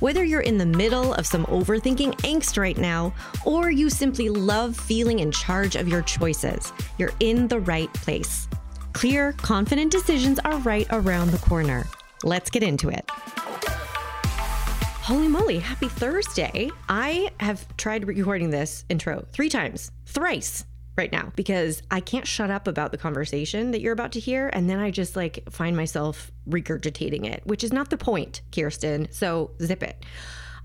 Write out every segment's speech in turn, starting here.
Whether you're in the middle of some overthinking angst right now, or you simply love feeling in charge of your choices, you're in the right place. Clear, confident decisions are right around the corner. Let's get into it. Holy moly, happy Thursday. I have tried recording this intro three times, thrice right now because I can't shut up about the conversation that you're about to hear. And then I just like find myself regurgitating it, which is not the point, Kirsten. So zip it.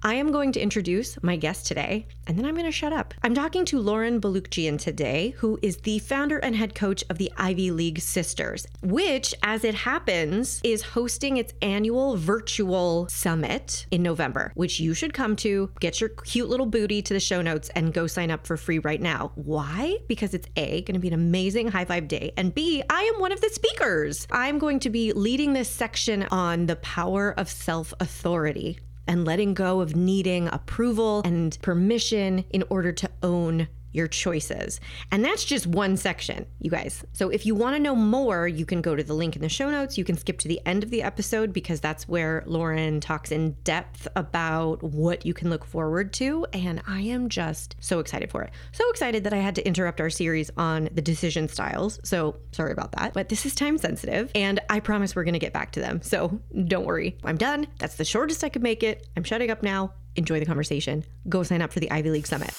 I am going to introduce my guest today, and then I'm going to shut up. I'm talking to Lauren Balukjian today, who is the founder and head coach of the Ivy League Sisters, which, as it happens, is hosting its annual virtual summit in November, which you should come to. Get your cute little booty to the show notes and go sign up for free right now. Why? Because it's A, going to be an amazing high five day, and B, I am one of the speakers. I'm going to be leading this section on the power of self authority and letting go of needing approval and permission in order to own your choices. And that's just one section, you guys. So if you want to know more, you can go to the link in the show notes. You can skip to the end of the episode because that's where Lauren talks in depth about what you can look forward to. And I am just so excited for it. So excited that I had to interrupt our series on the decision styles. So sorry about that. But this is time sensitive. And I promise we're going to get back to them. So don't worry. I'm done. That's the shortest I could make it. I'm shutting up now. Enjoy the conversation. Go sign up for the Ivy League Summit.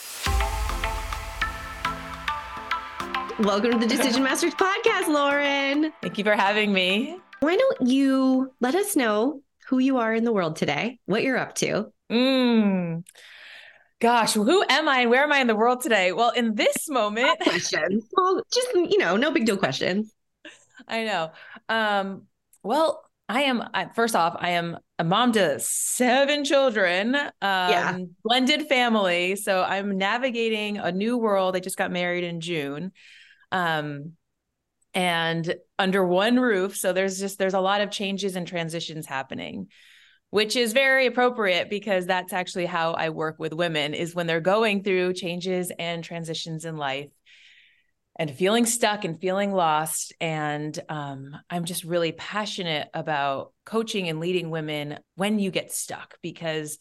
Welcome to the Decision Masters podcast, Lauren. Thank you for having me. Why don't you let us know who you are in the world today, what you're up to? Mm. Gosh, who am I and where am I in the world today? Well, in this moment, questions. Well, just you know, no big deal questions. I know. Um, well, I am first off, I am a mom to seven children, um, yeah. blended family. So I'm navigating a new world. I just got married in June um, and under one roof. So there's just there's a lot of changes and transitions happening, which is very appropriate because that's actually how I work with women is when they're going through changes and transitions in life and feeling stuck and feeling lost. And um, I'm just really passionate about coaching and leading women when you get stuck because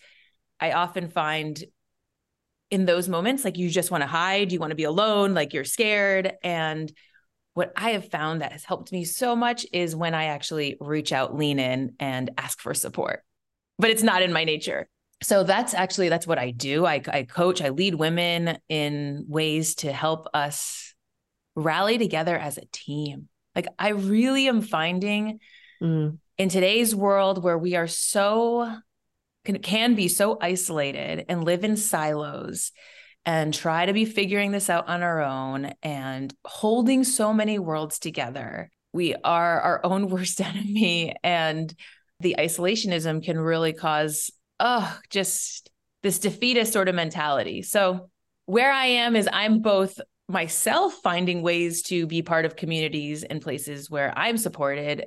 I often find in those moments like you just want to hide you want to be alone like you're scared. And what i have found that has helped me so much is when i actually reach out lean in and ask for support. But it's not in my nature. So that's actually that's what i do. I, I coach i lead women in ways to help us rally together as a team. Like i really am finding mm. in today's world where we are so can, can be so isolated and live in silos and try to be figuring this out on our own and holding so many worlds together. We are our own worst enemy. And the isolationism can really cause, oh, just this defeatist sort of mentality. So, where I am is I'm both myself finding ways to be part of communities and places where I'm supported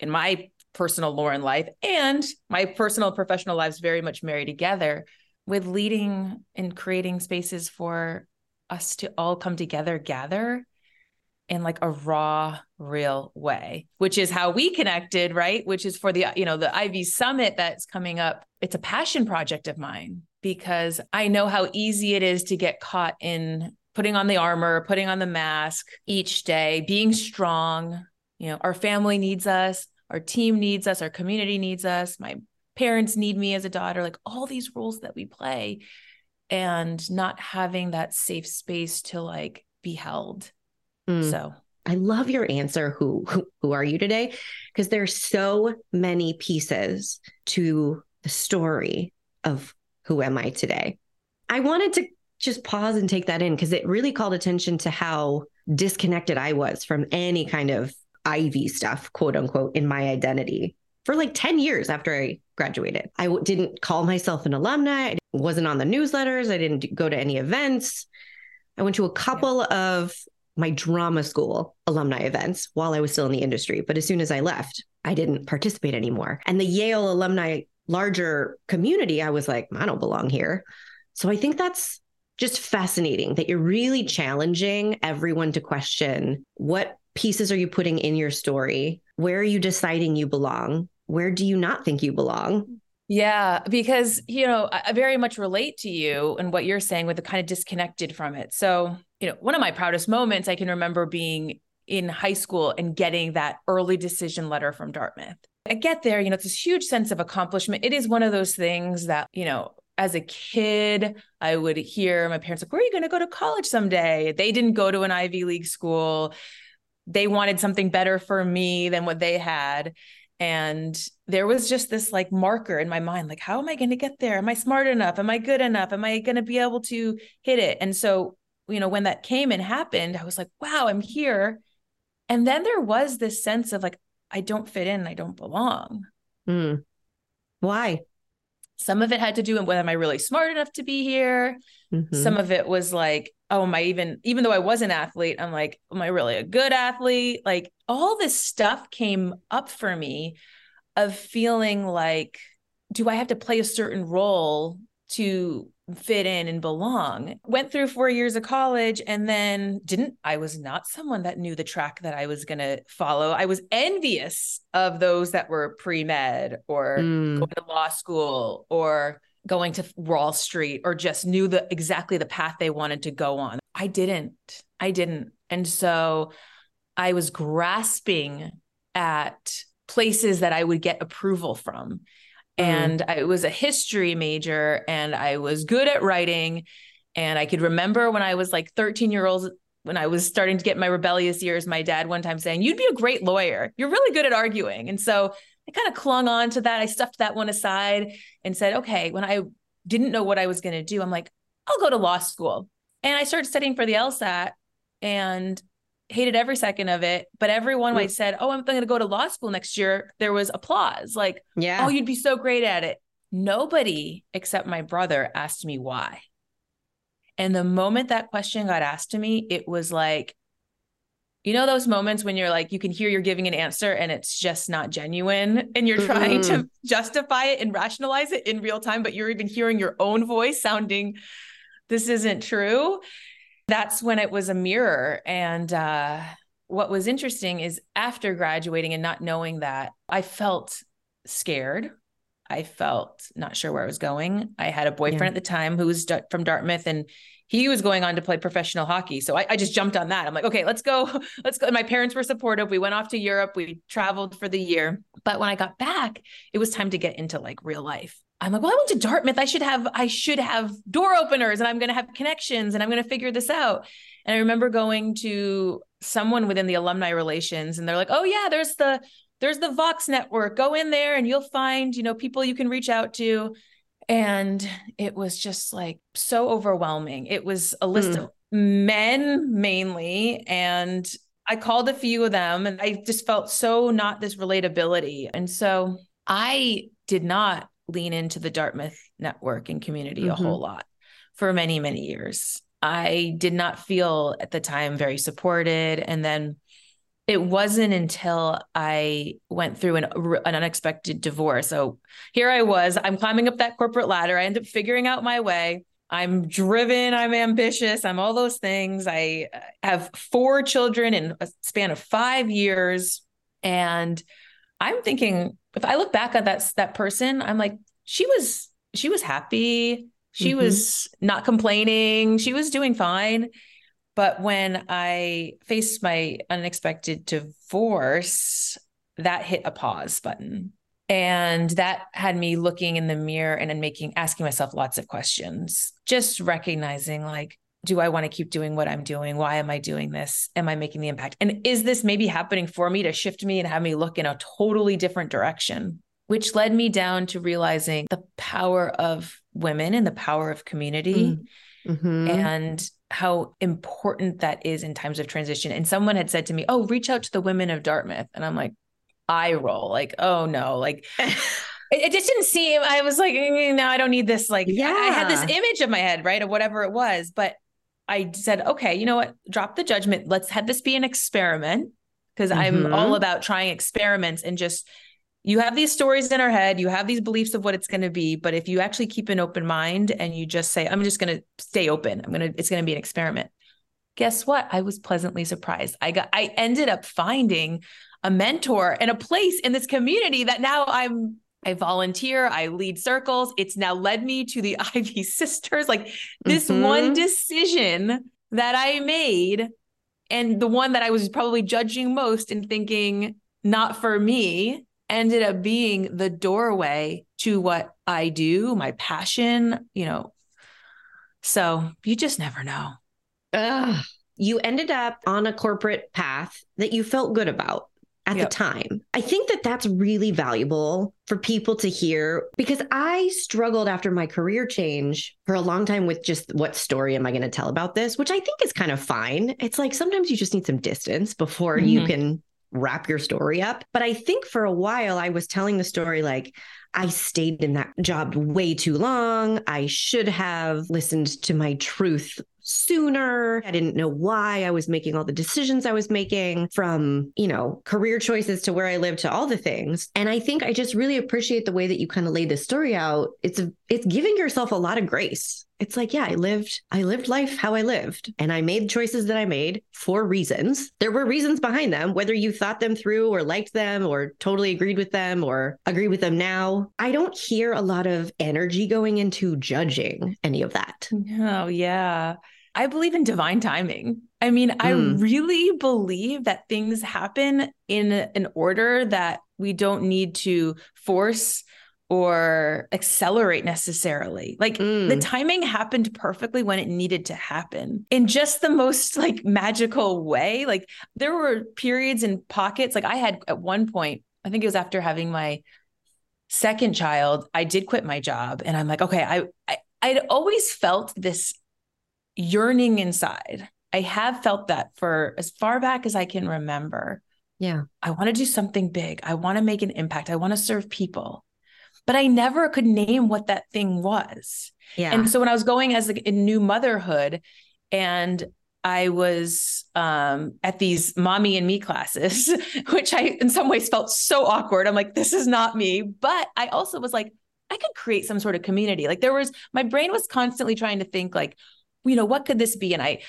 in my personal Lauren life and my personal professional lives very much marry together with leading and creating spaces for us to all come together, gather in like a raw, real way, which is how we connected, right? Which is for the, you know, the Ivy Summit that's coming up. It's a passion project of mine because I know how easy it is to get caught in putting on the armor, putting on the mask each day, being strong. You know, our family needs us our team needs us, our community needs us, my parents need me as a daughter, like all these roles that we play and not having that safe space to like be held. Mm. So I love your answer. Who, who, who are you today? Because there's so many pieces to the story of who am I today. I wanted to just pause and take that in because it really called attention to how disconnected I was from any kind of Ivy stuff, quote unquote, in my identity for like 10 years after I graduated. I w- didn't call myself an alumni. I wasn't on the newsletters. I didn't go to any events. I went to a couple yeah. of my drama school alumni events while I was still in the industry. But as soon as I left, I didn't participate anymore. And the Yale alumni larger community, I was like, I don't belong here. So I think that's just fascinating that you're really challenging everyone to question what pieces are you putting in your story? Where are you deciding you belong? Where do you not think you belong? Yeah, because, you know, I very much relate to you and what you're saying with the kind of disconnected from it. So, you know, one of my proudest moments I can remember being in high school and getting that early decision letter from Dartmouth. I get there, you know, it's this huge sense of accomplishment. It is one of those things that, you know, as a kid, I would hear my parents like, "Where are you going to go to college someday?" They didn't go to an Ivy League school. They wanted something better for me than what they had. And there was just this like marker in my mind like, how am I going to get there? Am I smart enough? Am I good enough? Am I going to be able to hit it? And so, you know, when that came and happened, I was like, wow, I'm here. And then there was this sense of like, I don't fit in, I don't belong. Mm. Why? Some of it had to do with whether am I really smart enough to be here. Mm-hmm. Some of it was like, oh, am I even, even though I was an athlete, I'm like, am I really a good athlete? Like all this stuff came up for me of feeling like, do I have to play a certain role to fit in and belong. Went through four years of college and then didn't, I was not someone that knew the track that I was going to follow. I was envious of those that were pre med or mm. going to law school or going to Wall Street or just knew the exactly the path they wanted to go on. I didn't. I didn't. And so I was grasping at places that I would get approval from. Mm. and I was a history major and I was good at writing. And I could remember when I was like 13 year old, when I was starting to get my rebellious years, my dad one time saying, You'd be a great lawyer. You're really good at arguing. And so I kind of clung on to that. I stuffed that one aside and said, Okay, when I didn't know what I was going to do, I'm like, I'll go to law school. And I started studying for the LSAT. And hated every second of it. But everyone I said, Oh, I'm going to go to law school next year, there was applause. Like, yeah. Oh, you'd be so great at it. Nobody except my brother asked me why. And the moment that question got asked to me, it was like, you know, those moments when you're like, you can hear you're giving an answer and it's just not genuine and you're mm-hmm. trying to mm-hmm. justify it and rationalize it in real time, but you're even hearing your own voice sounding, this isn't true that's when it was a mirror. And uh, what was interesting is after graduating and not knowing that, I felt scared. I felt not sure where I was going. I had a boyfriend yeah. at the time who was from Dartmouth and he was going on to play professional hockey. So I, I, just jumped on that. I'm like, okay, let's go. Let's go. And my parents were supportive. We went off to Europe. We traveled for the year. But when I got back, it was time to get into like real life. I'm like, well, I went to Dartmouth. I should have, I should have door openers and I'm going to have connections and I'm going to figure this out. And I remember going to someone within the alumni relations and they're like, oh yeah, there's the, there's the Vox network. Go in there and you'll find, you know, people you can reach out to. And it was just like so overwhelming. It was a list mm. of men mainly. And I called a few of them and I just felt so not this relatability. And so I did not lean into the Dartmouth network and community mm-hmm. a whole lot for many, many years. I did not feel at the time very supported. And then it wasn't until I went through an, an unexpected divorce. So here I was, I'm climbing up that corporate ladder. I end up figuring out my way. I'm driven, I'm ambitious, I'm all those things. I uh, have four children in a span of five years. And I'm thinking, if I look back at that that person, I'm like, she was she was happy. She mm-hmm. was not complaining. She was doing fine. But when I faced my unexpected divorce, that hit a pause button. And that had me looking in the mirror and then making asking myself lots of questions, just recognizing like, do I want to keep doing what I'm doing? Why am I doing this? Am I making the impact? And is this maybe happening for me to shift me and have me look in a totally different direction? Which led me down to realizing the power of women and the power of community mm-hmm. and how important that is in times of transition. And someone had said to me, Oh, reach out to the women of Dartmouth. And I'm like, I roll, like, oh no, like it just didn't seem i was like mm, no i don't need this like yeah i had this image of my head right of whatever it was but I said, okay, you know what? Drop the judgment. Let's have this be an experiment because mm-hmm. I'm all about trying experiments and just you have these stories in our head, you have these beliefs of what it's going to be, but if you actually keep an open mind and you just say, I'm just going to stay open, I'm going to, it's going to be an experiment. Guess what? I was pleasantly surprised. I got, I ended up finding a mentor and a place in this community that now I'm I volunteer, I lead circles. It's now led me to the Ivy Sisters. Like this mm-hmm. one decision that I made, and the one that I was probably judging most and thinking, not for me, ended up being the doorway to what I do, my passion, you know. So you just never know. Ugh. You ended up on a corporate path that you felt good about at yep. the time. I think that that's really valuable for people to hear because I struggled after my career change for a long time with just what story am I going to tell about this, which I think is kind of fine. It's like sometimes you just need some distance before mm-hmm. you can wrap your story up. But I think for a while I was telling the story like, I stayed in that job way too long. I should have listened to my truth sooner. I didn't know why I was making all the decisions I was making from, you know, career choices to where I live to all the things. And I think I just really appreciate the way that you kind of laid this story out. It's a, it's giving yourself a lot of grace. It's like, yeah, I lived I lived life how I lived and I made choices that I made for reasons. There were reasons behind them, whether you thought them through or liked them or totally agreed with them or agree with them now. I don't hear a lot of energy going into judging any of that. Oh, yeah. I believe in divine timing. I mean, mm. I hmm. really believe that things happen in an order that we don't need to force or accelerate necessarily. Like mm. the timing happened perfectly when it needed to happen in just the most like magical way. Like there were periods and pockets. Like I had at one point, I think it was after having my second child, I did quit my job and I'm like, okay, I, I I'd always felt this yearning inside. I have felt that for as far back as I can remember. Yeah. I want to do something big. I want to make an impact. I want to serve people. But I never could name what that thing was. Yeah. And so when I was going as a new motherhood and I was um, at these mommy and me classes, which I in some ways felt so awkward. I'm like, this is not me. But I also was like, I could create some sort of community. Like there was, my brain was constantly trying to think like, you know, what could this be? And I,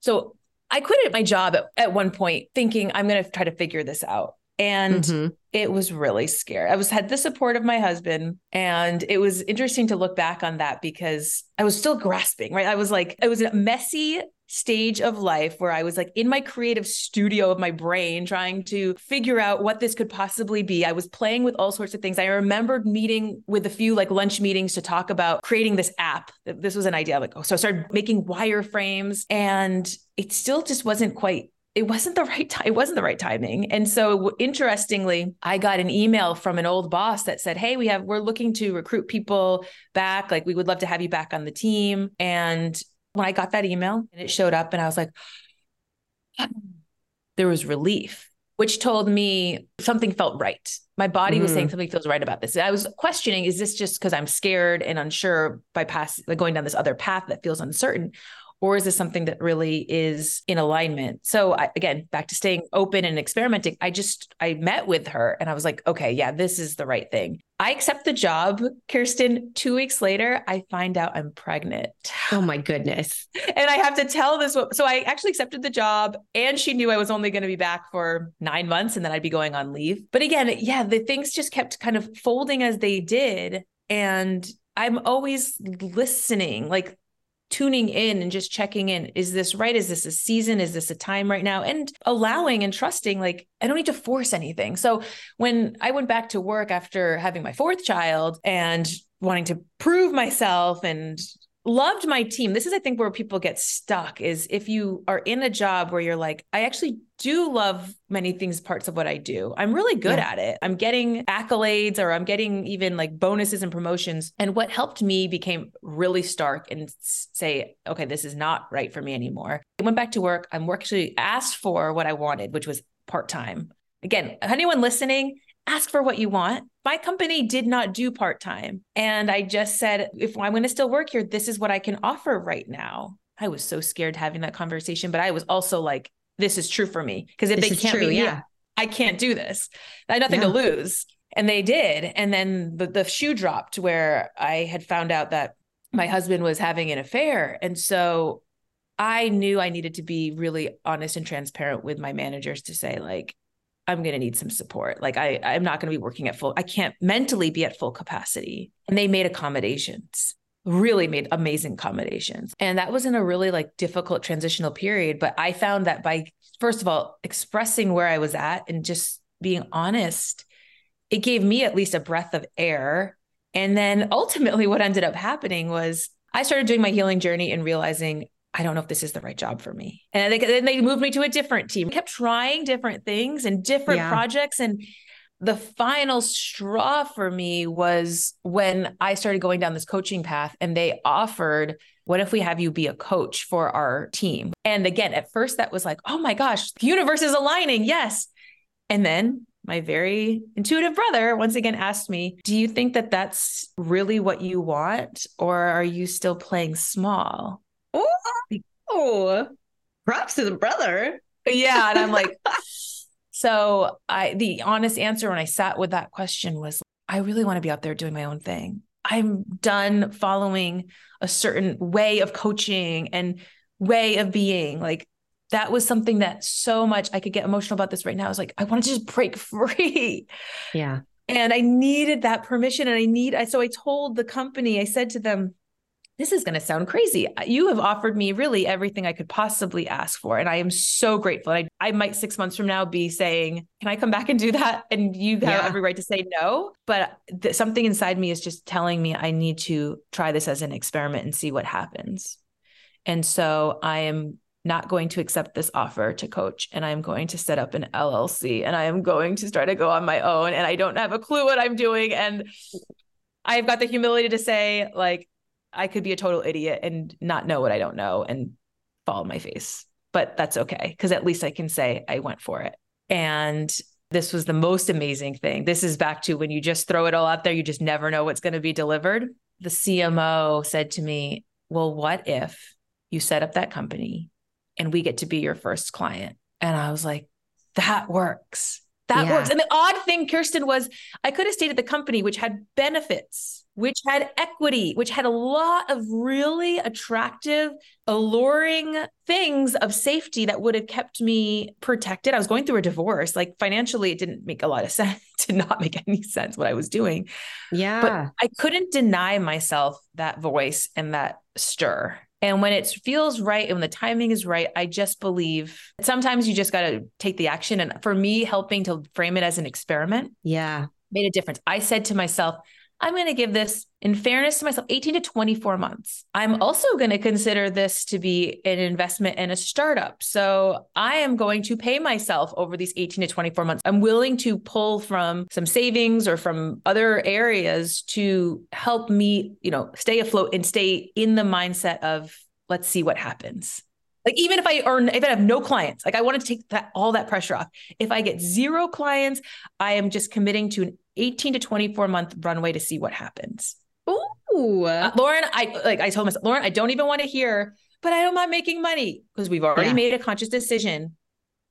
so I quit my job at, at one point thinking I'm going to try to figure this out. And mm-hmm. It was really scary. I was had the support of my husband. And it was interesting to look back on that because I was still grasping, right? I was like, it was a messy stage of life where I was like in my creative studio of my brain trying to figure out what this could possibly be. I was playing with all sorts of things. I remembered meeting with a few like lunch meetings to talk about creating this app. This was an idea. Like, oh, so I started making wireframes and it still just wasn't quite it wasn't the right time. It wasn't the right timing. And so interestingly, I got an email from an old boss that said, Hey, we have, we're looking to recruit people back. Like we would love to have you back on the team. And when I got that email and it showed up, and I was like, there was relief, which told me something felt right. My body mm. was saying mm. something feels right about this. I was questioning, is this just because I'm scared and unsure by pass, like going down this other path that feels uncertain? Or is this something that really is in alignment? So I, again back to staying open and experimenting i just i met with her and i was like okay yeah this is the right thing. I accept the job kirsten. Two weeks later i find out i'm pregnant. Oh my goodness. And i have to tell this so i actually accepted the job and she knew i was only going to be back for nine months and then i'd be going on leave. But again yeah the things just kept kind of folding as they did. And I'm always listening, like tuning in and just checking in is this right? Is this a season? Is this a time right now? And allowing and trusting like i don't need to force anything. So when i went back to work after having my fourth child and wanting to prove myself and loved my team. This is, I think, where people get stuck is if you are in a job where you're like, I actually do love many things, parts of what I do. I'm really good yeah. at it. I'm getting accolades or I'm getting even like bonuses and promotions. And what helped me became really stark and say, okay, this is not right for me anymore. I went back to work. I'm actually asked for what I wanted, which was part time. Again, anyone listening, ask for what you want. My company did not do part time. And I just said, if I'm going to still work here, this is what I can offer right now. I was so scared having that conversation, but I was also like, this is true for me. Because if this they can't true, be, yeah. I can't do this. I had nothing yeah. to lose. And they did. And then the, the shoe dropped where I had found out that my husband was having an affair. And so I knew I needed to be really honest and transparent with my managers to say, like, I'm going to need some support. Like I, I'm not going to be working at full. I can't mentally be at full capacity. And they made accommodations, really made amazing accommodations. And that was in a really like difficult transitional period. But I found that by first of all expressing where I was at and just being honest, it gave me at least a breath of air. And then ultimately, what ended up happening was I started doing my healing journey and realizing I don't know if this is the right job for me. And they, then they moved me to a different team. I kept trying different things and different yeah. projects. And the final straw for me was when I started going down this coaching path and they offered, what if we have you be a coach for our team? And again, at first that was like, oh my gosh, the universe is aligning. Yes. And then my very intuitive brother once again asked me, Do you think that that's really what you want? Or are you still playing small? Oh, props to the brother. Yeah. And I'm like, so I, the honest answer when I sat with that question was, I really want to be out there doing my own thing. I'm done following a certain way of coaching and way of being. Like that was something that so much I could get emotional about this right now. I was like, I want to just break free. Yeah. And I needed that permission. And I need, I, so I told the company, I said to them, this is going to sound crazy. You have offered me really everything I could possibly ask for. And I am so grateful. I, I might six months from now be saying, Can I come back and do that? And you have yeah. every right to say no. But th- something inside me is just telling me I need to try this as an experiment and see what happens. And so I am not going to accept this offer to coach and I'm going to set up an LLC and I am going to try to go on my own and I don't have a clue what I'm doing. And I've got the humility to say, like, I could be a total idiot and not know what I don't know and fall on my face. But that's okay because at least I can say I went for it. And this was the most amazing thing. This is back to when you just throw it all out there, you just never know what's going to be delivered. The CMO said to me, Well, what if you set up that company and we get to be your first client? And I was like, That works. That yeah. works. And the odd thing, Kirsten, was I could have stayed at the company, which had benefits which had equity, which had a lot of really attractive, alluring things of safety that would have kept me protected. I was going through a divorce. Like financially, it didn't make a lot of sense, to not make any sense what I was doing. Yeah. But I couldn't deny myself that voice and that stir. And when it feels right and when the timing is right, I just believe sometimes you just got to take the action. And for me, helping to frame it as an experiment. Yeah. Made a difference. I said to myself, I'm going to give this, in fairness to myself, 18 to 24 months. I'm also going to consider this to be an investment in a startup. So I am going to pay myself over these 18 to 24 months. I'm willing to pull from some savings or from other areas to help me, you know, stay afloat and stay in the mindset of let's see what happens. Like even if I earn, if I have no clients, like I want to take that all that pressure off. If I get zero clients, I am just committing to an 18 to 24 month runway to see what happens. Ooh. Uh, Lauren, I like I told myself, Lauren, I don't even want to hear, but I don't mind making money because we've already yeah. made a conscious decision.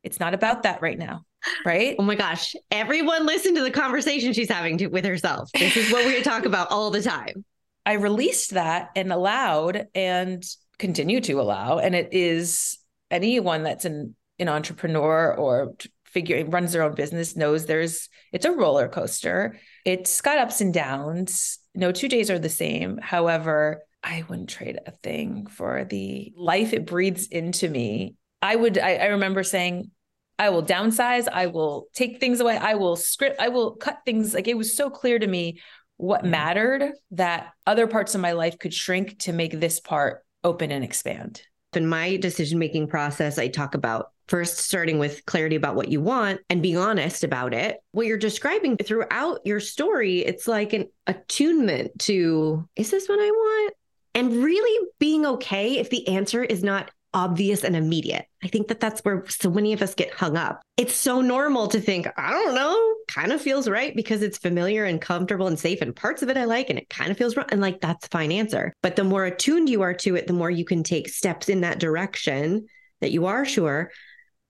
It's not about that right now. Right. Oh my gosh. Everyone listen to the conversation she's having to, with herself. This is what we talk about all the time. I released that and allowed and continue to allow. And it is anyone that's an, an entrepreneur or figure runs their own business knows there's it's a roller coaster. It's got ups and downs. No two days are the same. However, I wouldn't trade a thing for the life it breathes into me. I would I, I remember saying, I will downsize, I will take things away, I will script, I will cut things. Like it was so clear to me what mm. mattered that other parts of my life could shrink to make this part open and expand. In my decision making process, I talk about first starting with clarity about what you want and being honest about it. What you're describing throughout your story, it's like an attunement to, is this what I want? And really being okay if the answer is not obvious and immediate. I think that that's where so many of us get hung up. It's so normal to think, I don't know, kind of feels right because it's familiar and comfortable and safe, and parts of it I like, and it kind of feels wrong. And like, that's fine answer. But the more attuned you are to it, the more you can take steps in that direction that you are sure.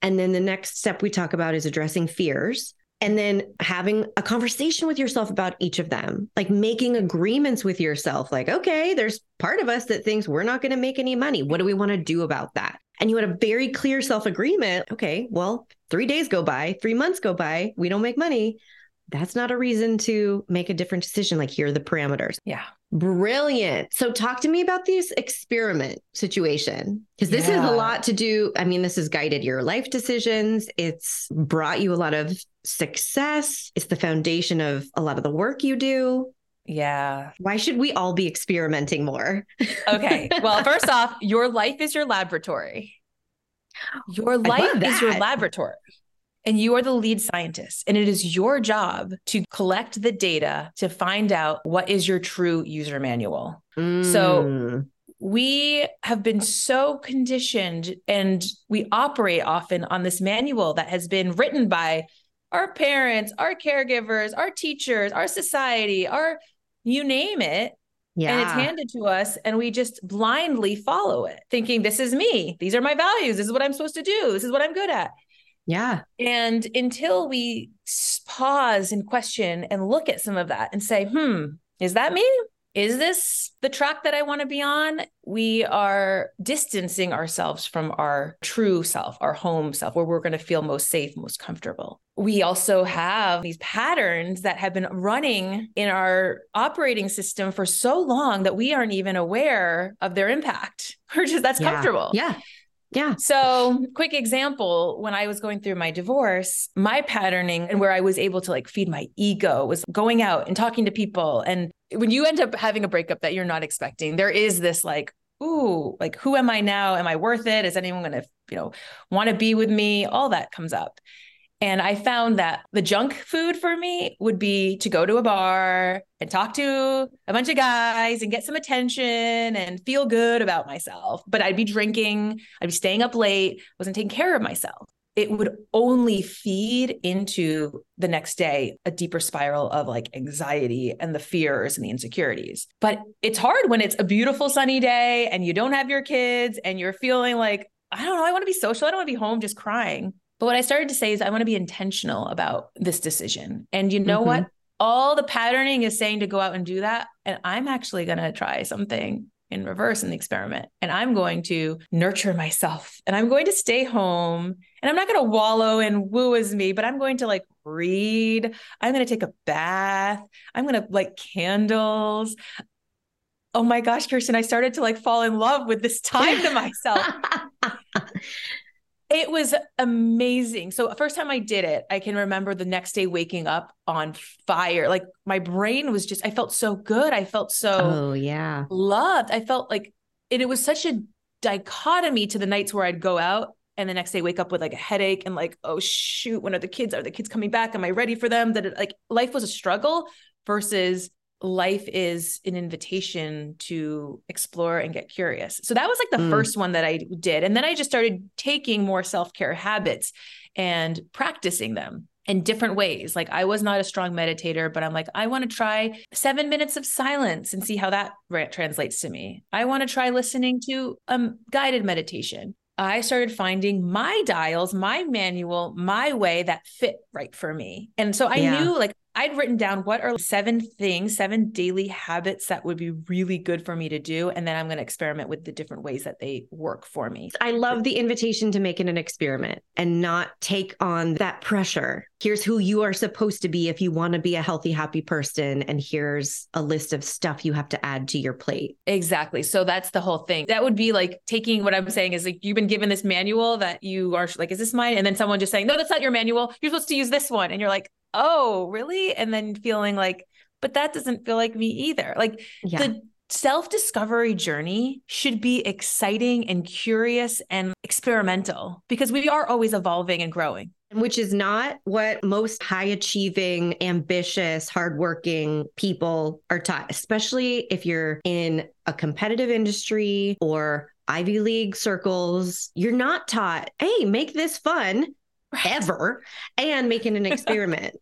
And then the next step we talk about is addressing fears and then having a conversation with yourself about each of them, like making agreements with yourself, like, okay, there's part of us that thinks we're not going to make any money. What do we want to do about that? And you had a very clear self agreement. Okay, well, three days go by, three months go by, we don't make money that's not a reason to make a different decision. Like, here are the parameters. Yeah. Brilliant. So, talk to me about this experiment situation because this yeah. is a lot to do. I mean, this has guided your life decisions, it's brought you a lot of success, it's the foundation of a lot of the work you do. Yeah. Why should we all be experimenting more? okay. Well, first off, your life is your laboratory. Your life is your laboratory and you are the lead scientist and it is your job to collect the data to find out what is your true user manual mm. so we have been so conditioned and we operate often on this manual that has been written by our parents our caregivers our teachers our society our you name it yeah. And it's handed to us, and we just blindly follow it, thinking, This is me. These are my values. This is what I'm supposed to do. This is what I'm good at. Yeah. And until we pause and question and look at some of that and say, hmm, is that me? Is this the track that I want to be on? We are distancing ourselves from our true self, our home self, where we're going to feel most safe, most comfortable. We also have these patterns that have been running in our operating system for so long that we aren't even aware of their impact. We're just that's yeah. comfortable. Yeah. Yeah. So, quick example when I was going through my divorce, my patterning and where I was able to like feed my ego was going out and talking to people. And when you end up having a breakup that you're not expecting, there is this like, ooh, like, who am I now? Am I worth it? Is anyone going to, you know, want to be with me? All that comes up. And I found that the junk food for me would be to go to a bar and talk to a bunch of guys and get some attention and feel good about myself. But I'd be drinking, I'd be staying up late, wasn't taking care of myself. It would only feed into the next day a deeper spiral of like anxiety and the fears and the insecurities. But it's hard when it's a beautiful sunny day and you don't have your kids and you're feeling like, I don't know, I want to be social. I don't want to be home just crying. But what I started to say is, I want to be intentional about this decision. And you know mm-hmm. what? All the patterning is saying to go out and do that. And I'm actually going to try something in reverse in the experiment. And I'm going to nurture myself and I'm going to stay home and I'm not going to wallow in woo is me, but I'm going to like read. I'm going to take a bath. I'm going to like candles. Oh my gosh, Kirsten, I started to like fall in love with this time to myself. It was amazing. So first time I did it, I can remember the next day waking up on fire. Like my brain was just I felt so good. I felt so Oh yeah. loved. I felt like and it was such a dichotomy to the nights where I'd go out and the next day wake up with like a headache and like oh shoot when are the kids are the kids coming back am i ready for them that it, like life was a struggle versus life is an invitation to explore and get curious. So that was like the mm. first one that I did. And then I just started taking more self care habits and practicing them in different ways. Like I was not a strong meditator, but I'm like, I want to try seven minutes of silence and see how that translates to me. I want to try listening to a um, guided meditation. I started finding my dials, my manual, my way that fit right for me. And so I yeah. knew like I'd written down what are seven things, seven daily habits that would be really good for me to do. And then I'm going to experiment with the different ways that they work for me. I love the invitation to make it an experiment and not take on that pressure. Here's who you are supposed to be if you want to be a healthy, happy person. And here's a list of stuff you have to add to your plate. Exactly. So that's the whole thing. That would be like taking what I'm saying is like you've been given this manual that you are like, is this mine? And then someone just saying, no, that's not your manual. You're supposed to use this one. And you're like, oh, really? And then feeling like, but that doesn't feel like me either. Like yeah. the self discovery journey should be exciting and curious and experimental because we are always evolving and growing which is not what most high achieving, ambitious, hardworking people are taught, especially if you're in a competitive industry or Ivy League circles, you're not taught, hey, make this fun ever and making an experiment.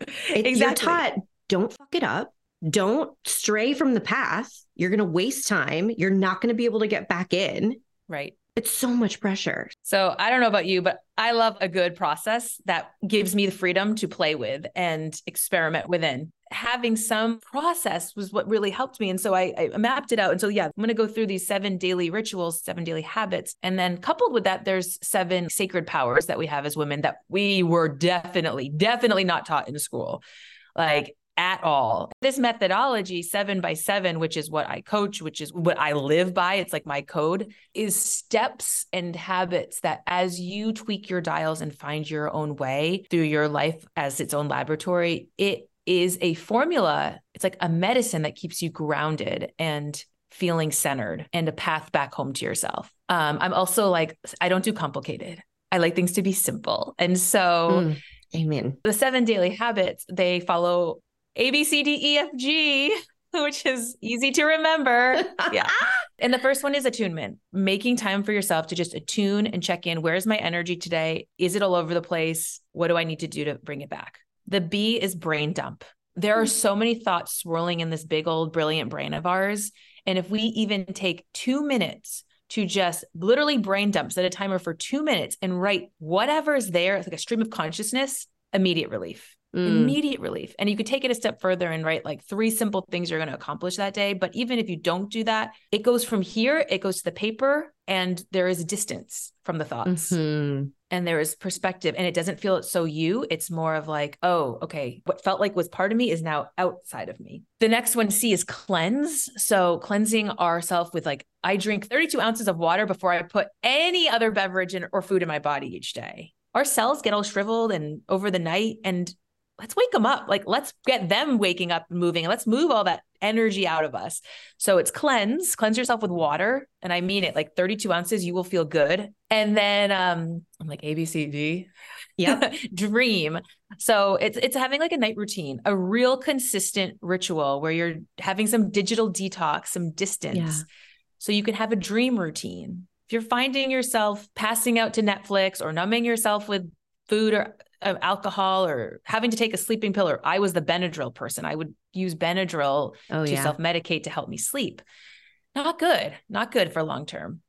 Exactly. You're taught, don't fuck it up. Don't stray from the path. You're going to waste time. You're not going to be able to get back in. Right. It's so much pressure. So I don't know about you, but I love a good process that gives me the freedom to play with and experiment within. Having some process was what really helped me. And so I, I mapped it out. And so, yeah, I'm going to go through these seven daily rituals, seven daily habits. And then coupled with that, there's seven sacred powers that we have as women that we were definitely, definitely not taught in school. Like at all. This methodology, seven by seven, which is what I coach, which is what I live by, it's like my code, is steps and habits that as you tweak your dials and find your own way through your life as its own laboratory, it is a formula. It's like a medicine that keeps you grounded and feeling centered and a path back home to yourself. Um, I'm also like, I don't do complicated. I like things to be simple. And so, mm. Amen. The seven daily habits, they follow a, B, C, D, E, F, G, which is easy to remember. Yeah. and the first one is attunement, making time for yourself to just attune and check in. Where's my energy today? Is it all over the place? What do I need to do to bring it back? The B is brain dump. There are hmm. so many thoughts swirling in this big old brilliant brain of ours. And if we even take two minutes to just literally brain dump, set a timer for two minutes and write whatever is there, it's like a stream of consciousness, immediate relief. Mm. Immediate relief. And you could take it a step further and write like three simple things you're going to accomplish that day. But even if you don't do that, it goes from here, it goes to the paper, and there is distance from the thoughts. Mm-hmm. And there is perspective, and it doesn't feel so you. It's more of like, oh, okay, what felt like was part of me is now outside of me. The next one, C, is cleanse. So cleansing ourselves with like, I drink 32 ounces of water before I put any other beverage in, or food in my body each day our cells get all shriveled and over the night and let's wake them up. Like, let's get them waking up and moving. And let's move all that energy out of us. So it's cleanse, cleanse yourself with water. And I mean it like 32 ounces, you will feel good. And then um, I'm like ABCD. Yeah. Dream. So it's it's having like a night routine, a real consistent ritual where you're having some digital detox, some distance. Yeah. So you can have a dream routine. If you're finding yourself passing out to Netflix or numbing yourself with food or uh, alcohol or having to take a sleeping pill or I was the Benadryl person. I would use Benadryl oh, to yeah. self medicate to help me sleep. Not good, not good for long term.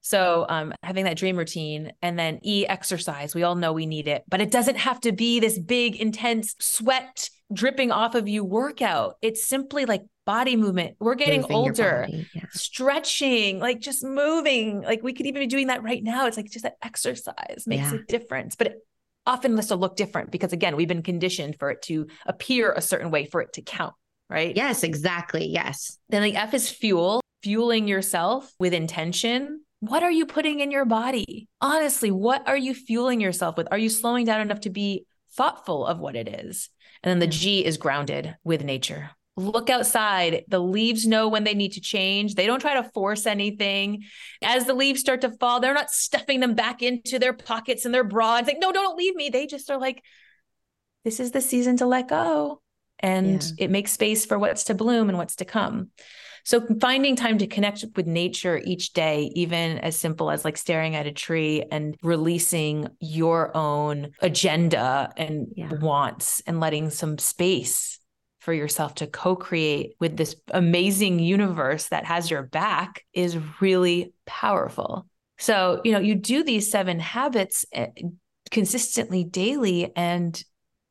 So um, having that dream routine and then E exercise, we all know we need it, but it doesn't have to be this big, intense sweat dripping off of you workout. It's simply like body movement. We're getting Moving older, yeah. stretching, like just moving. Like we could even be doing that right now. It's like just that exercise makes yeah. a difference. But it, often this will look different because again we've been conditioned for it to appear a certain way for it to count right? Yes exactly. Yes. Then the f is fuel fueling yourself with intention. What are you putting in your body? Honestly what are you fueling yourself with? Are you slowing down enough to be thoughtful of what it is? And then the mm. g is grounded with nature look outside. The leaves know when they need to change. They don't try to force anything. As the leaves start to fall, they're not stuffing them back into their pockets and their bra. It's like, no, don't leave me. They just are like, this is the season to let go. And yeah. it makes space for what's to bloom and what's to come. So finding time to connect with nature each day, even as simple as like staring at a tree and releasing your own agenda and yeah. wants and letting some space for yourself to co-create with this amazing universe that has your back is really powerful. So, you know, you do these seven habits eh, consistently daily and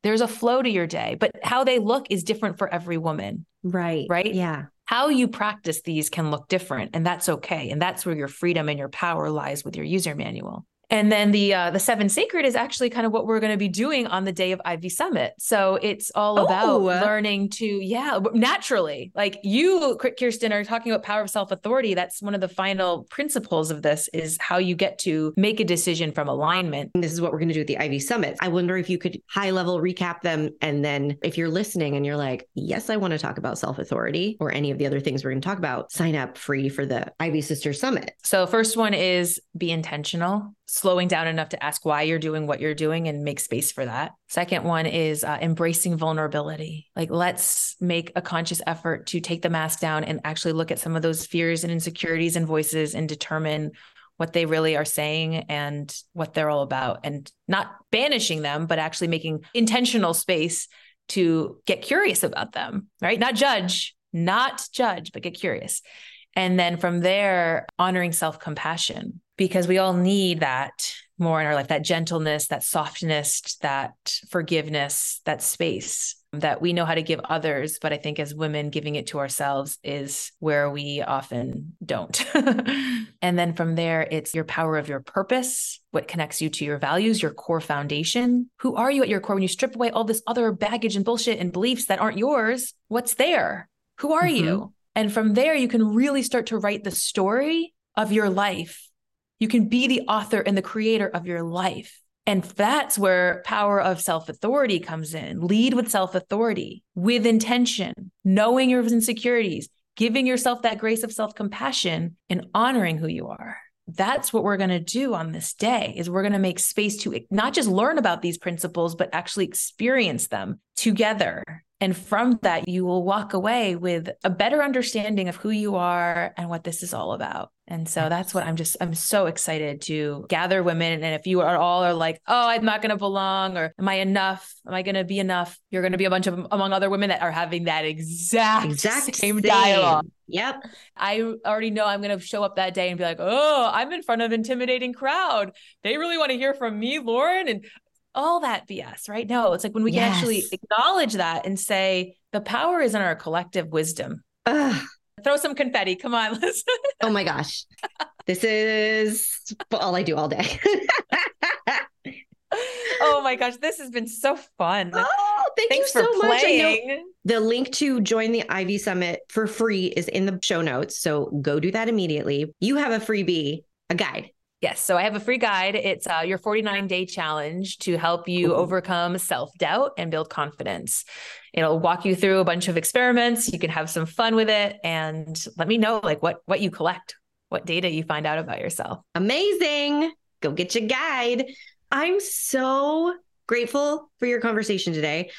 there's a flow to your day, but how they look is different for every woman. Right. Right? Yeah. How you practice these can look different and that's okay. And that's where your freedom and your power lies with your user manual. And then the uh, the seven sacred is actually kind of what we're going to be doing on the day of Ivy Summit. So it's all about learning to, yeah, naturally. Like you, Kirsten, are talking about power of self authority. That's one of the final principles of this is how you get to make a decision from alignment. This is what we're going to do at the Ivy Summit. I wonder if you could high level recap them, and then if you're listening and you're like, yes, I want to talk about self authority or any of the other things we're going to talk about, sign up free for the Ivy Sister Summit. So first one is be intentional slowing down enough to ask why you're doing what you're doing and make space for that. Second one is uh, embracing vulnerability. Like, let's make a conscious effort to take the mask down and actually look at some of those fears and insecurities and voices and determine what they really are saying and what they're all about and not banishing them, but actually making intentional space to get curious about them, right? Not judge, not judge, but get curious. And then from there, honoring self compassion, because we all need that more in our life that gentleness, that softness, that forgiveness, that space that we know how to give others. But I think as women, giving it to ourselves is where we often don't. and then from there, it's your power of your purpose, what connects you to your values, your core foundation. Who are you at your core? When you strip away all this other baggage and bullshit and beliefs that aren't yours, what's there? Who are mm-hmm. you? And from there, you can really start to write the story of your life. You can be the author and the creator of your life. And that's where power of self authority comes in. Lead with self authority, with intention, knowing your insecurities, giving yourself that grace of self compassion, and honoring who you are. That's what we're going to do on this day is we're going to make space to not just learn about these principles but actually experience them together and from that, you will walk away with a better understanding of who you are and what this is all about. And so that's what I'm just, I'm so excited to gather women. And if you are all are like, oh, I'm not going to belong, or am I enough? Am I going to be enough? You're going to be a bunch of among other women that are having that exact, exact same, same dialogue. Yep. I already know I'm going to show up that day and be like, oh, I'm in front of intimidating crowd. They really want to hear from me, Lauren. And all that BS, right? No, it's like when we yes. can actually acknowledge that and say the power is in our collective wisdom. Ugh. Throw some confetti. Come on, listen. oh my gosh. This is all I do all day. oh my gosh, this has been so fun. Oh, thank Thanks you so much. The link to join the Ivy Summit for free is in the show notes. So go do that immediately. You have a freebie, a guide Yes. So I have a free guide. It's uh, your 49 day challenge to help you Ooh. overcome self doubt and build confidence. It'll walk you through a bunch of experiments. You can have some fun with it and let me know like what, what you collect, what data you find out about yourself. Amazing. Go get your guide. I'm so grateful for your conversation today.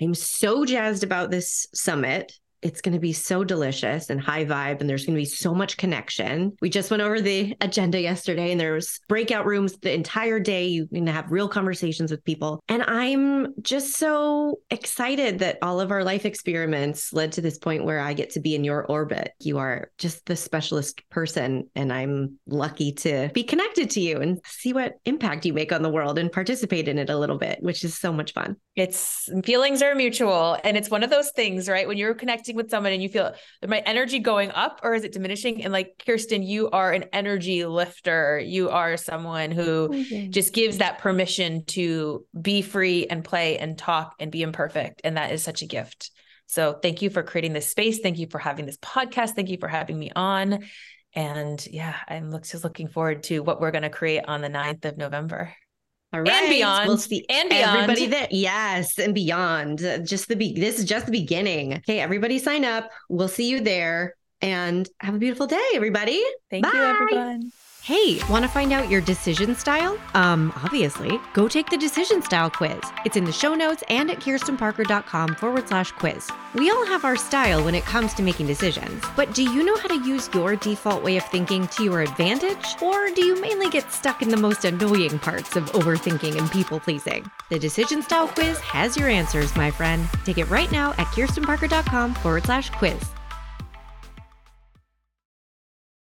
I'm so jazzed about this summit it's going to be so delicious and high vibe and there's going to be so much connection. We just went over the agenda yesterday and there's breakout rooms the entire day. You can have real conversations with people. And I'm just so excited that all of our life experiments led to this point where I get to be in your orbit. You are just the specialist person and I'm lucky to be connected to you and see what impact you make on the world and participate in it a little bit, which is so much fun. It's feelings are mutual and it's one of those things, right? When you're connecting with someone and you feel my energy going up or is it diminishing? And like Kirsten, you are an energy lifter. You are someone who okay. just gives that permission to be free and play and talk and be imperfect. And that is such a gift. So thank you for creating this space. Thank you for having this podcast. Thank you for having me on. And yeah, I'm just looking forward to what we're going to create on the 9th of November. All right. And beyond. We'll see and beyond. Everybody there. Yes. And beyond. Just the be- this is just the beginning. Okay. Everybody sign up. We'll see you there and have a beautiful day, everybody. Thank Bye. you, everyone. Hey, want to find out your decision style? Um, obviously, go take the decision style quiz. It's in the show notes and at kirstenparker.com forward slash quiz. We all have our style when it comes to making decisions, but do you know how to use your default way of thinking to your advantage? Or do you mainly get stuck in the most annoying parts of overthinking and people pleasing? The decision style quiz has your answers, my friend. Take it right now at kirstenparker.com forward slash quiz.